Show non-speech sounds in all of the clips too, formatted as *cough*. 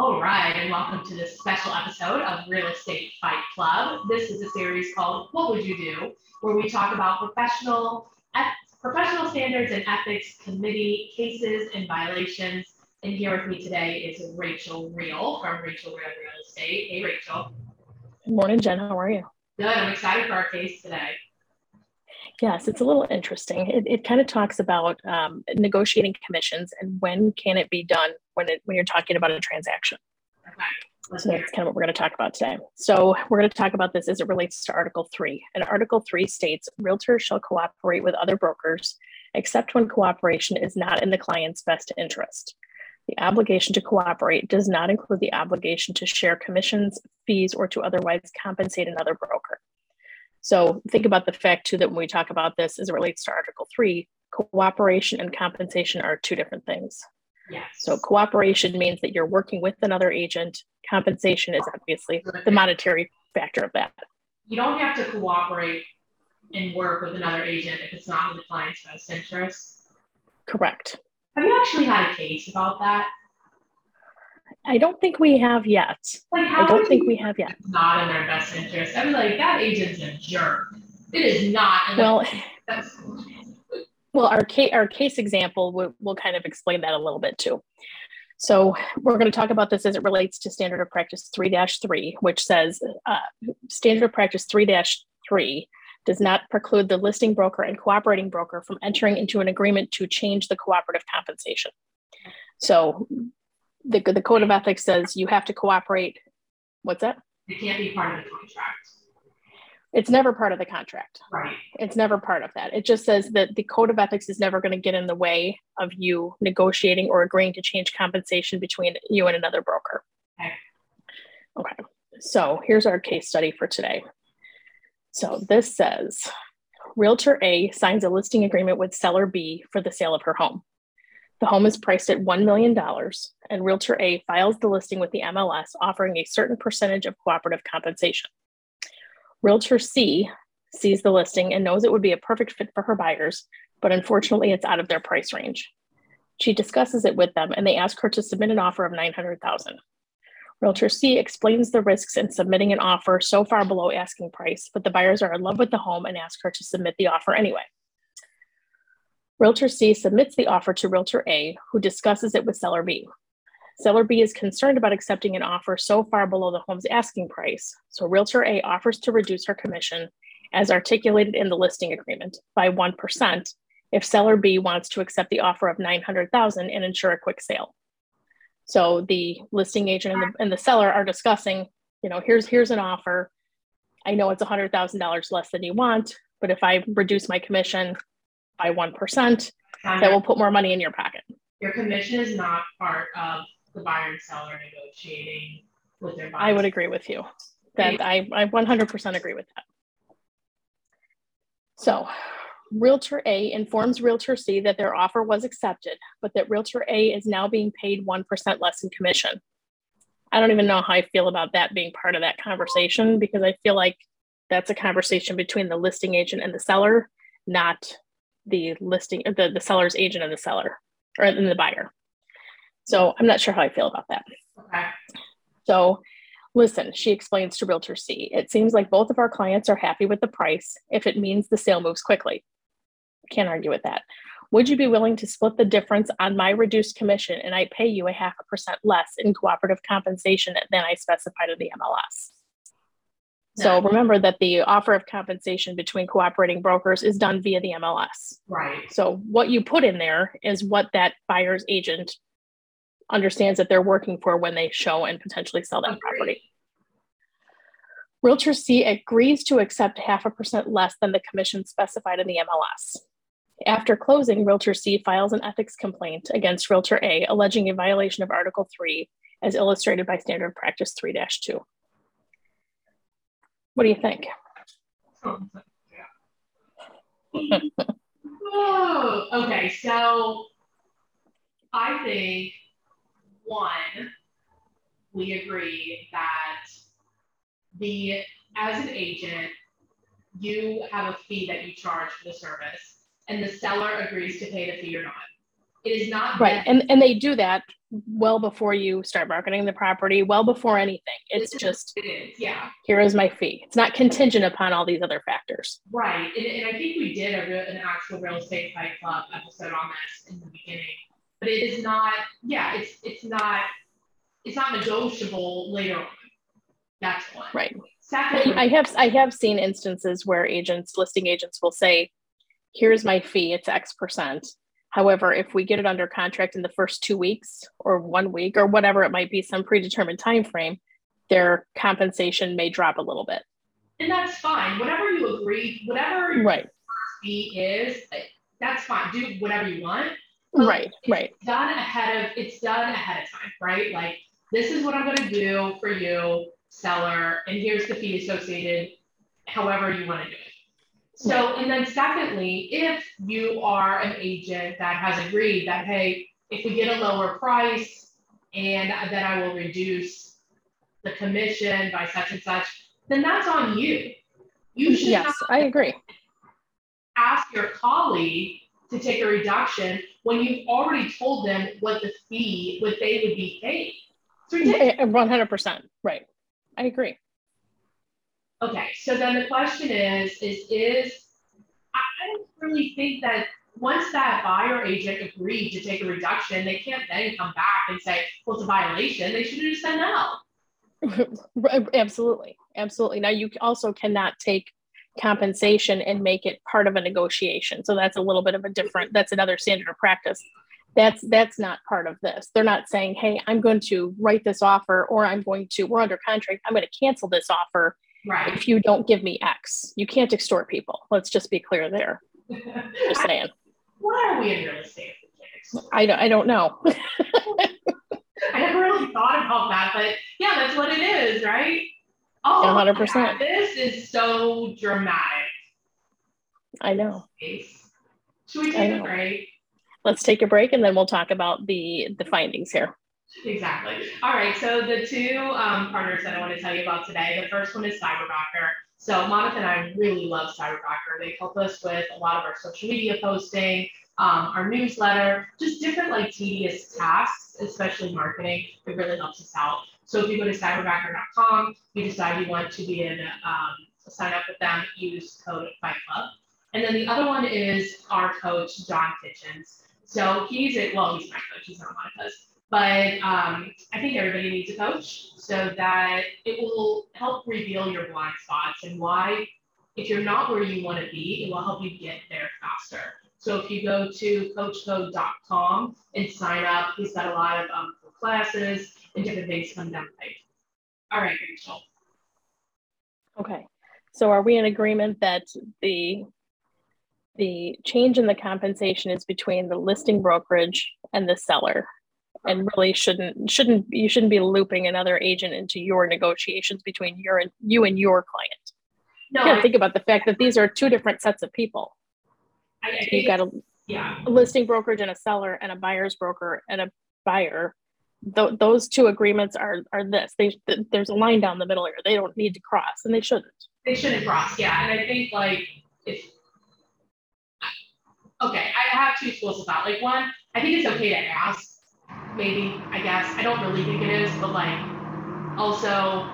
All right, and welcome to this special episode of Real Estate Fight Club. This is a series called What Would You Do, where we talk about professional professional standards and ethics committee cases and violations. And here with me today is Rachel Real from Rachel Real Real Estate. Hey, Rachel. Good morning, Jen. How are you? Good. I'm excited for our case today. Yes, it's a little interesting. It, it kind of talks about um, negotiating commissions and when can it be done when it when you're talking about a transaction. So that's kind of what we're going to talk about today. So we're going to talk about this as it relates to Article 3. And Article 3 states realtors shall cooperate with other brokers except when cooperation is not in the client's best interest. The obligation to cooperate does not include the obligation to share commissions, fees, or to otherwise compensate another broker. So think about the fact too that when we talk about this as it relates to Article 3, cooperation and compensation are two different things. Yes. So cooperation means that you're working with another agent. Compensation is obviously the monetary factor of that. You don't have to cooperate and work with another agent if it's not in the client's best interest. Correct. Have you actually had a case about that? I don't think we have yet. Like, I don't think we have yet. Not in their best interest. I was like, that agent's a jerk. It is not. well, well, our case, our case example will, will kind of explain that a little bit too. So we're going to talk about this as it relates to standard of practice 3-3, which says uh, standard of practice 3-3 does not preclude the listing broker and cooperating broker from entering into an agreement to change the cooperative compensation. So the, the code of ethics says you have to cooperate. What's that? It can't be part of the contract. It's never part of the contract. Right. It's never part of that. It just says that the code of ethics is never going to get in the way of you negotiating or agreeing to change compensation between you and another broker. Okay. Okay. So here's our case study for today. So this says Realtor A signs a listing agreement with seller B for the sale of her home. The home is priced at $1 million, and Realtor A files the listing with the MLS offering a certain percentage of cooperative compensation. Realtor C sees the listing and knows it would be a perfect fit for her buyers, but unfortunately, it's out of their price range. She discusses it with them, and they ask her to submit an offer of 900,000. Realtor C explains the risks in submitting an offer so far below asking price, but the buyers are in love with the home and ask her to submit the offer anyway. Realtor C submits the offer to Realtor A, who discusses it with Seller B. Seller B is concerned about accepting an offer so far below the home's asking price, so Realtor A offers to reduce her commission, as articulated in the listing agreement, by 1% if Seller B wants to accept the offer of 900,000 and ensure a quick sale. So the listing agent and the, and the seller are discussing, you know, here's here's an offer. I know it's $100,000 less than you want, but if I reduce my commission, by 1%, that will put more money in your pocket. Your commission is not part of the buyer and seller negotiating with their buyers. I would agree with you. That I, I 100% agree with that. So, Realtor A informs Realtor C that their offer was accepted, but that Realtor A is now being paid 1% less in commission. I don't even know how I feel about that being part of that conversation because I feel like that's a conversation between the listing agent and the seller, not the listing the, the seller's agent and the seller or the buyer. So I'm not sure how I feel about that. Okay. So listen, she explains to Realtor C, it seems like both of our clients are happy with the price if it means the sale moves quickly. Can't argue with that. Would you be willing to split the difference on my reduced commission and I pay you a half a percent less in cooperative compensation than I specified in the MLS? So remember that the offer of compensation between cooperating brokers is done via the MLS. Right. So what you put in there is what that buyer's agent understands that they're working for when they show and potentially sell that property. Realtor C agrees to accept half a percent less than the commission specified in the MLS. After closing, Realtor C files an ethics complaint against Realtor A alleging a violation of Article 3 as illustrated by Standard Practice 3 2. What do you think? oh, *laughs* okay, so I think one, we agree that the as an agent, you have a fee that you charge for the service, and the seller agrees to pay the fee or not. It is not Right. And and they do that well before you start marketing the property, well before anything. It's just It yeah. here is my fee. It's not contingent upon all these other factors. Right, and, and I think we did a real, an actual real estate fight club episode on this in the beginning, but it is not, yeah, it's, it's not, it's not negotiable later on. That's one. Right. Second, I have I have seen instances where agents, listing agents will say, here's my fee, it's X percent. However, if we get it under contract in the first two weeks or one week or whatever it might be, some predetermined time frame, their compensation may drop a little bit. and that's fine, whatever you agree, whatever Right, fee is, that's fine, do whatever you want. right, right. It's done ahead of, it's done ahead of time, right? Like, this is what I'm gonna do for you, seller, and here's the fee associated, however you wanna do it. So, and then secondly, if you are an agent that has agreed that, hey, if we get a lower price and then I will reduce the commission by such and such, then that's on you. You should Yes, I agree. ask your colleague to take a reduction when you've already told them what the fee, what they would be paid. It's ridiculous. Eh, eh, one hundred percent. Right. I agree. Okay, so then the question is, is, is, I, don't really think that once that buyer agent agreed to take a reduction, they can't then come back and say, well, it's a violation. They should have just said no. *laughs* Absolutely. Absolutely. Now you also cannot take compensation and make it part of a negotiation. So that's a little bit of a different, that's another standard of practice. That's that's not part of this. They're not saying, hey, I'm going to write this offer or I'm going to, we're under contract, I'm going to cancel this offer Right. if you don't give me X. You can't extort people. Let's just be clear there. Just *laughs* saying. Why are we in real estate? if we can't I don't, I don't know. *laughs* I never really thought about that, but yeah, that's what it is, right? Oh, 100%. yeah, This is so dramatic. I know. Should we take a break? Let's take a break and then we'll talk about the the findings here. Exactly. All right. So the two um, partners that I want to tell you about today, the first one is Cyberbacker. So Monica and I really love Cyberbacker. They help us with a lot of our social media posting, um, our newsletter, just different like tedious tasks, especially marketing. It really helps us out. So if you go to cyberbacker.com, you decide you want to be in, um, sign up with them, use code Fight Club. And then the other one is our coach, John Kitchens. So he's a, well, he's my coach, he's not Monica's. But um, I think everybody needs a coach so that it will help reveal your blind spots and why, if you're not where you want to be, it will help you get there faster. So if you go to coachcode.com and sign up, he's got a lot of um, classes and different things coming down the pipe. All right, Rachel. Okay, so are we in agreement that the the change in the compensation is between the listing brokerage and the seller? And really shouldn't shouldn't you shouldn't be looping another agent into your negotiations between your and you and your client. No, You I, think about the fact that these are two different sets of people. I, I You've got a, yeah, a listing brokerage and a seller and a buyer's broker and a buyer. Th- those two agreements are are this. They th- there's a line down the middle here. They don't need to cross, and they shouldn't. they shouldn't cross, yeah, and I think like if. Okay, I have two schools of thought, like one, I think it's okay to ask, maybe, I guess, I don't really think it is, but like, also,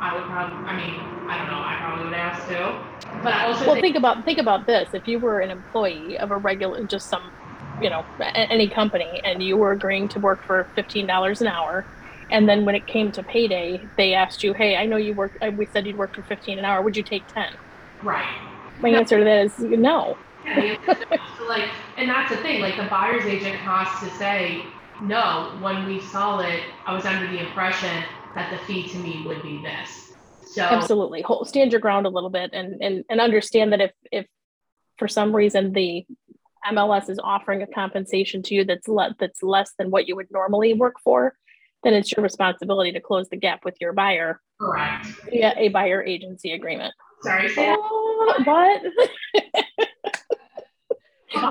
I would probably, I mean, I don't know, I probably would ask too, but I also Well, think, think about think about this. If you were an employee of a regular, just some, you know, any company, and you were agreeing to work for fifteen dollars an hour, and then when it came to payday, they asked you, "Hey, I know you work. We said you'd work for fifteen an hour. Would you take 10? right. My No. answer to that is no. Yeah, you have to- so like, and that's the thing, like the buyer's agent has to say, no, when we saw it, I was under the impression that the fee to me would be this. So, Absolutely, Hold, stand your ground a little bit, and and and understand that if if for some reason the MLS is offering a compensation to you that's le- that's less than what you would normally work for, then it's your responsibility to close the gap with your buyer correct. via a buyer agency agreement. Sorry, that. Oh, what? *laughs*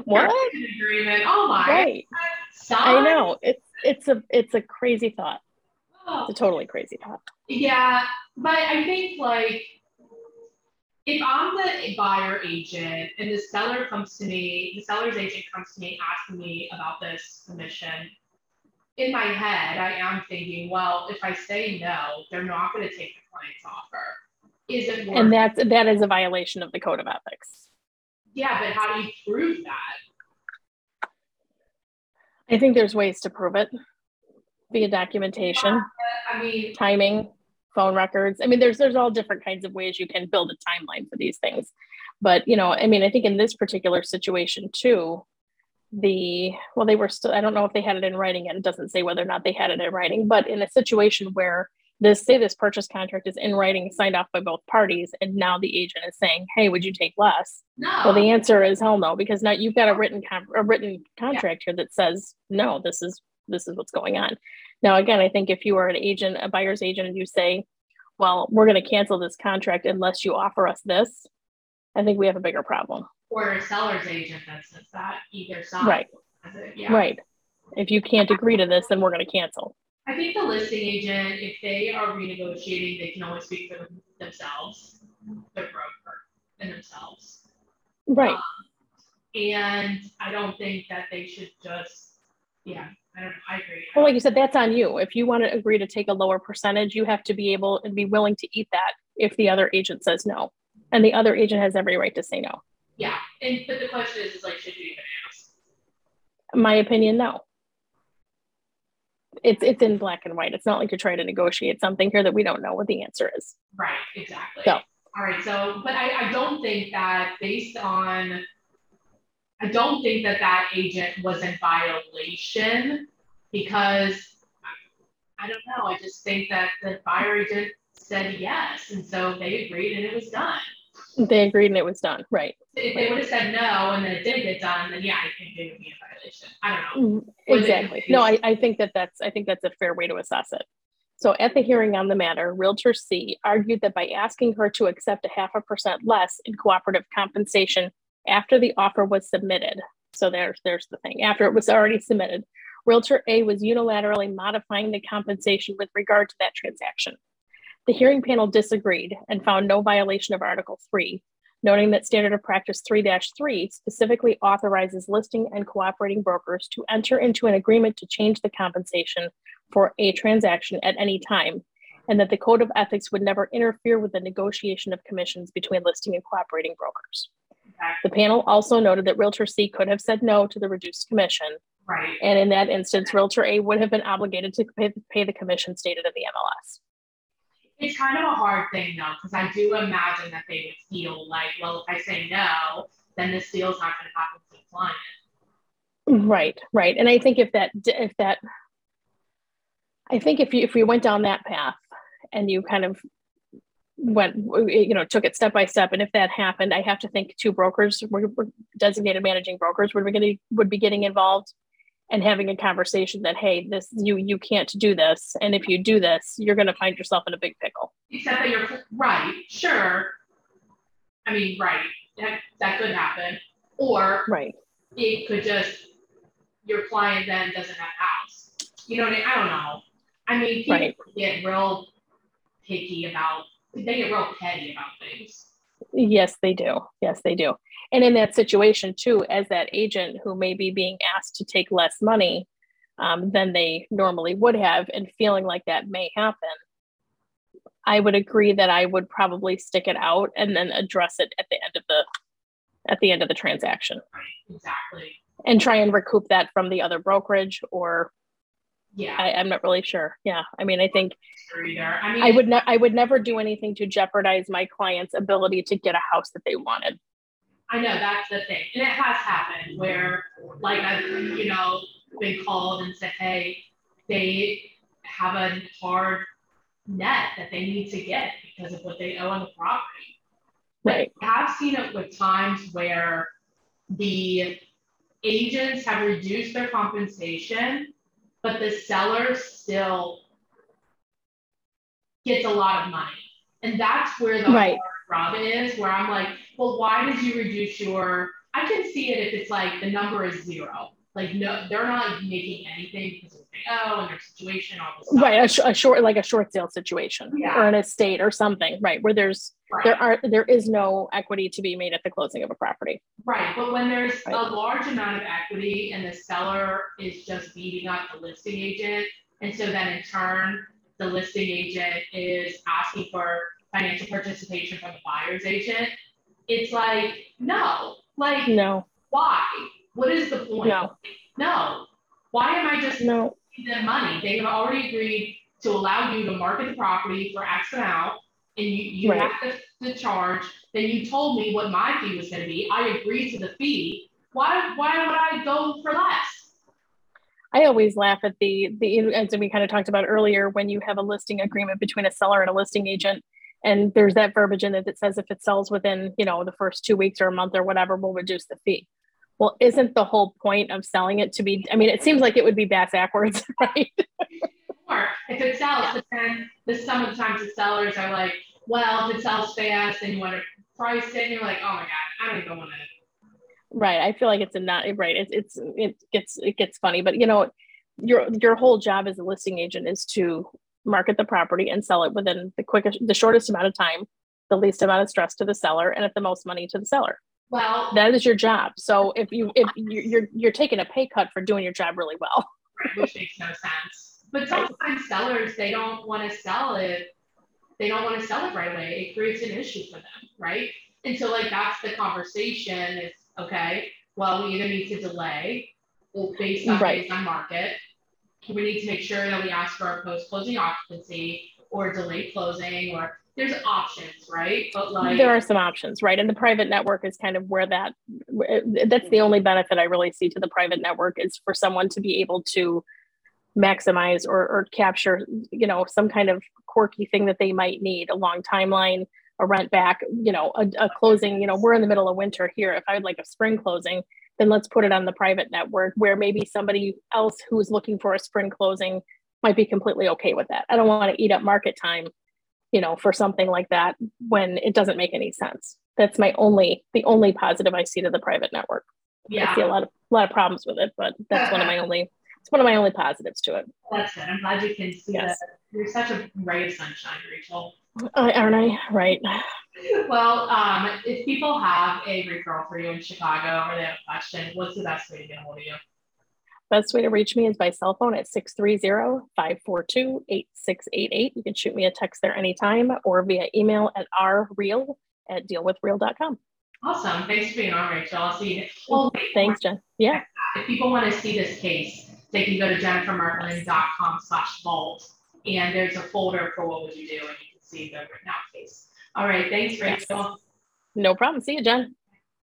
What? Agreement, oh my. right. Son. I know. It's it's a it's a crazy thought. Oh, It's a totally crazy thought. Yeah, but I think like, if I'm the buyer agent and the seller comes to me, the seller's agent comes to me asking me about this commission, in my head, I am thinking, well, if I say no, they're not going to take the client's offer. Is it worth And that's that is a violation of the code of ethics. Yeah, but how do you prove that? I think there's ways to prove it via documentation, uh, I mean, timing, phone records. I mean, there's there's all different kinds of ways you can build a timeline for these things. But you know, I mean, I think in this particular situation too, the well, they were still. I don't know if they had it in writing and It doesn't say whether or not they had it in writing. But in a situation where this say this purchase contract is in writing, signed off by both parties, and now the agent is saying, "Hey, would you take less?" no. Well, the answer is hell no, because now you've got a written con- a written contract here that says no. This is this is what's going on. Now, again, I think if you are an agent, a buyer's agent, and you say, "Well, we're going to cancel this contract unless you offer us this," I think we have a bigger problem. or a seller's agent that says that either side. Right. Yeah. Right. If you can't agree to this, then we're going to cancel. I think the listing agent, if they are renegotiating, they can always speak for themselves, the broker and themselves. Right. Um, and I don't think that they should just, yeah, I don't know, I agree. Well, like you said, that's on you. If you want to agree to take a lower percentage, you have to be able and be willing to eat that if the other agent says no. And the other agent has every right to say no. Yeah, and but the question is, is like, should you even ask? my opinion, no. It's it's in black and white. It's not like you're trying to negotiate something here that we don't know what the answer is. Right, exactly. So- All right, so, but I, I don't think that based on, I don't think that that agent was in violation because I I don't know, I just think that the buyer agent said yes, and so they agreed and it was done. They agreed and it was done. Right. If they would have said no and then it didn't get done, then yeah, I think they would be in violation. I don't know. Mm, Exactly. No, I, I think that that's I think that's a fair way to assess it. So at the hearing on the matter, Realtor C argued that by asking her to accept a half a percent less in cooperative compensation after the offer was submitted. So there's there's the thing. After it was already submitted, Realtor A was unilaterally modifying the compensation with regard to that transaction. The hearing panel disagreed and found no violation of Article 3, noting that Standard of Practice 3 3 specifically authorizes listing and cooperating brokers to enter into an agreement to change the compensation for a transaction at any time, and that the Code of Ethics would never interfere with the negotiation of commissions between listing and cooperating brokers. The panel also noted that Realtor C could have said no to the reduced commission, Right, and in that instance, Realtor A would have been obligated to pay, pay the commission stated in the MLS. It's kind of a hard thing though, because I do imagine that they would feel like, well, if I say no, then this deal's not gonna happen to the client. Right, right. And I think if that if that I think if you if we went down that path and you kind of went you know took it step by step and if that happened I have to think two brokers were designated managing brokers would be getting would be getting involved and having a conversation that hey this you you can't do this and if you do this you're going to find yourself in a big pickle Except that you're right, sure. I mean, right, that, that could happen. Or right it could just, your client then doesn't have a house. You know what I mean? I don't know. I mean, people Right. get real picky about, they get real petty about things. Yes, they do. Yes, they do. And in that situation, too, as that agent who may be being asked to take less money um, than they normally would have, and feeling like that may happen, I would agree that I would probably stick it out and then address it at the end of the at the end of the transaction exactly. and try and recoup that from the other brokerage or Yeah, I, I'm not really sure. Yeah. I mean, I think. I mean, I would not I would never do anything to jeopardize my client's ability to get a house that they wanted. I know that's the thing, and it has happened where, like, I've you know been called and said, hey, they have a hard net that they need to get because of what they owe on the property. Right. I've seen it with times where the agents have reduced their compensation, but the seller still gets a lot of money. And that's where the Right. Rub is, where I'm like, well, why did you reduce your, I can see it if it's like the number is zero. Like no, they're not making anything because of owe and their situation, all this stuff. Right, a, sh- a short like a short sale situation Yeah. or an estate or something, right? Where there's Right. there are there is no equity to be made at the closing of a property. Right, but when there's a large amount of equity and the seller is just beating up the listing agent, and so then in turn, the listing agent is asking for financial participation from the buyer's agent, it's like, no, like, No, why? What is the point? no, No, why am I just no. giving them money? They have already agreed to allow you to market the property for X amount, and you, you Right. have to, to charge, then you told me what my fee was gonna be, I agreed to the fee, why, why would I go for less? I always laugh at the the as we kind of talked about earlier when you have a listing agreement between a seller and a listing agent and there's that verbiage in it that says if it sells within, you know, the first 2 weeks or a month or whatever, we'll reduce the fee. Well, isn't the whole point of selling it to be I mean, it seems like it would be backwards, *laughs* right? Or if it sells, but then the some of the times the sellers are like, well, if it sells fast and you wanna price it, and you're like, oh my god, I don't even wanna. Right. I feel like it's a not right. It's it's it gets it gets funny, but you know, your your whole job as a listing agent is to market the property and sell it within the quickest, the shortest amount of time, the least amount of stress to the seller, and at the most money to the seller. Well, That is your job. So if you if you- you're you're taking a pay cut for doing your job really well, *laughs* which makes no sense. But sometimes sellers, they don't wanna sell it, they don't wanna sell it right away, it creates an issue for them, right? And so like, that's the conversation is, okay, well, we either need to delay, or based on, Right. based on market. We need to make sure that we ask for a post-closing occupancy, or delay closing, or there's options, right? But like. there are some options, right? And the private network is kind of where that that's the only benefit I really see to the private network is for someone to be able to maximize or, or capture, you know, some kind of quirky thing that they might need, a long timeline, a rent back, you know, a, a closing, you know, we're in the middle of winter here. If I would like a spring closing, then let's put it on the private network where maybe somebody else who's looking for a spring closing might be completely okay with that. I don't want to eat up market time you know, for something like that when it doesn't make any sense. That's my only, the only positive I see to the private network. I see a lot of, a lot of problems with it, but that's one of my only, it's one of my only positives to it. that's good, I'm glad you can see that, Yes. you're such a ray of sunshine, Rachel. Uh, Aren't I? Right. Well, um, if people have a referral for you in Chicago or they have a question, what's the best way to get a hold of you? Best way to reach me is by cell phone at 630-542-8688. You can shoot me a text there anytime or via email at rreal at dealwithreal.com. Awesome. Thanks for being on, Rachel. I'll see you. Well, *laughs* Thanks, Jen. Yeah. If people want to see this case, they can go to jennifermartlin.com slash vault and there's a folder for what would you do and you can see the written out case. All right. Thanks. Rachel. No problem. See you, Jen.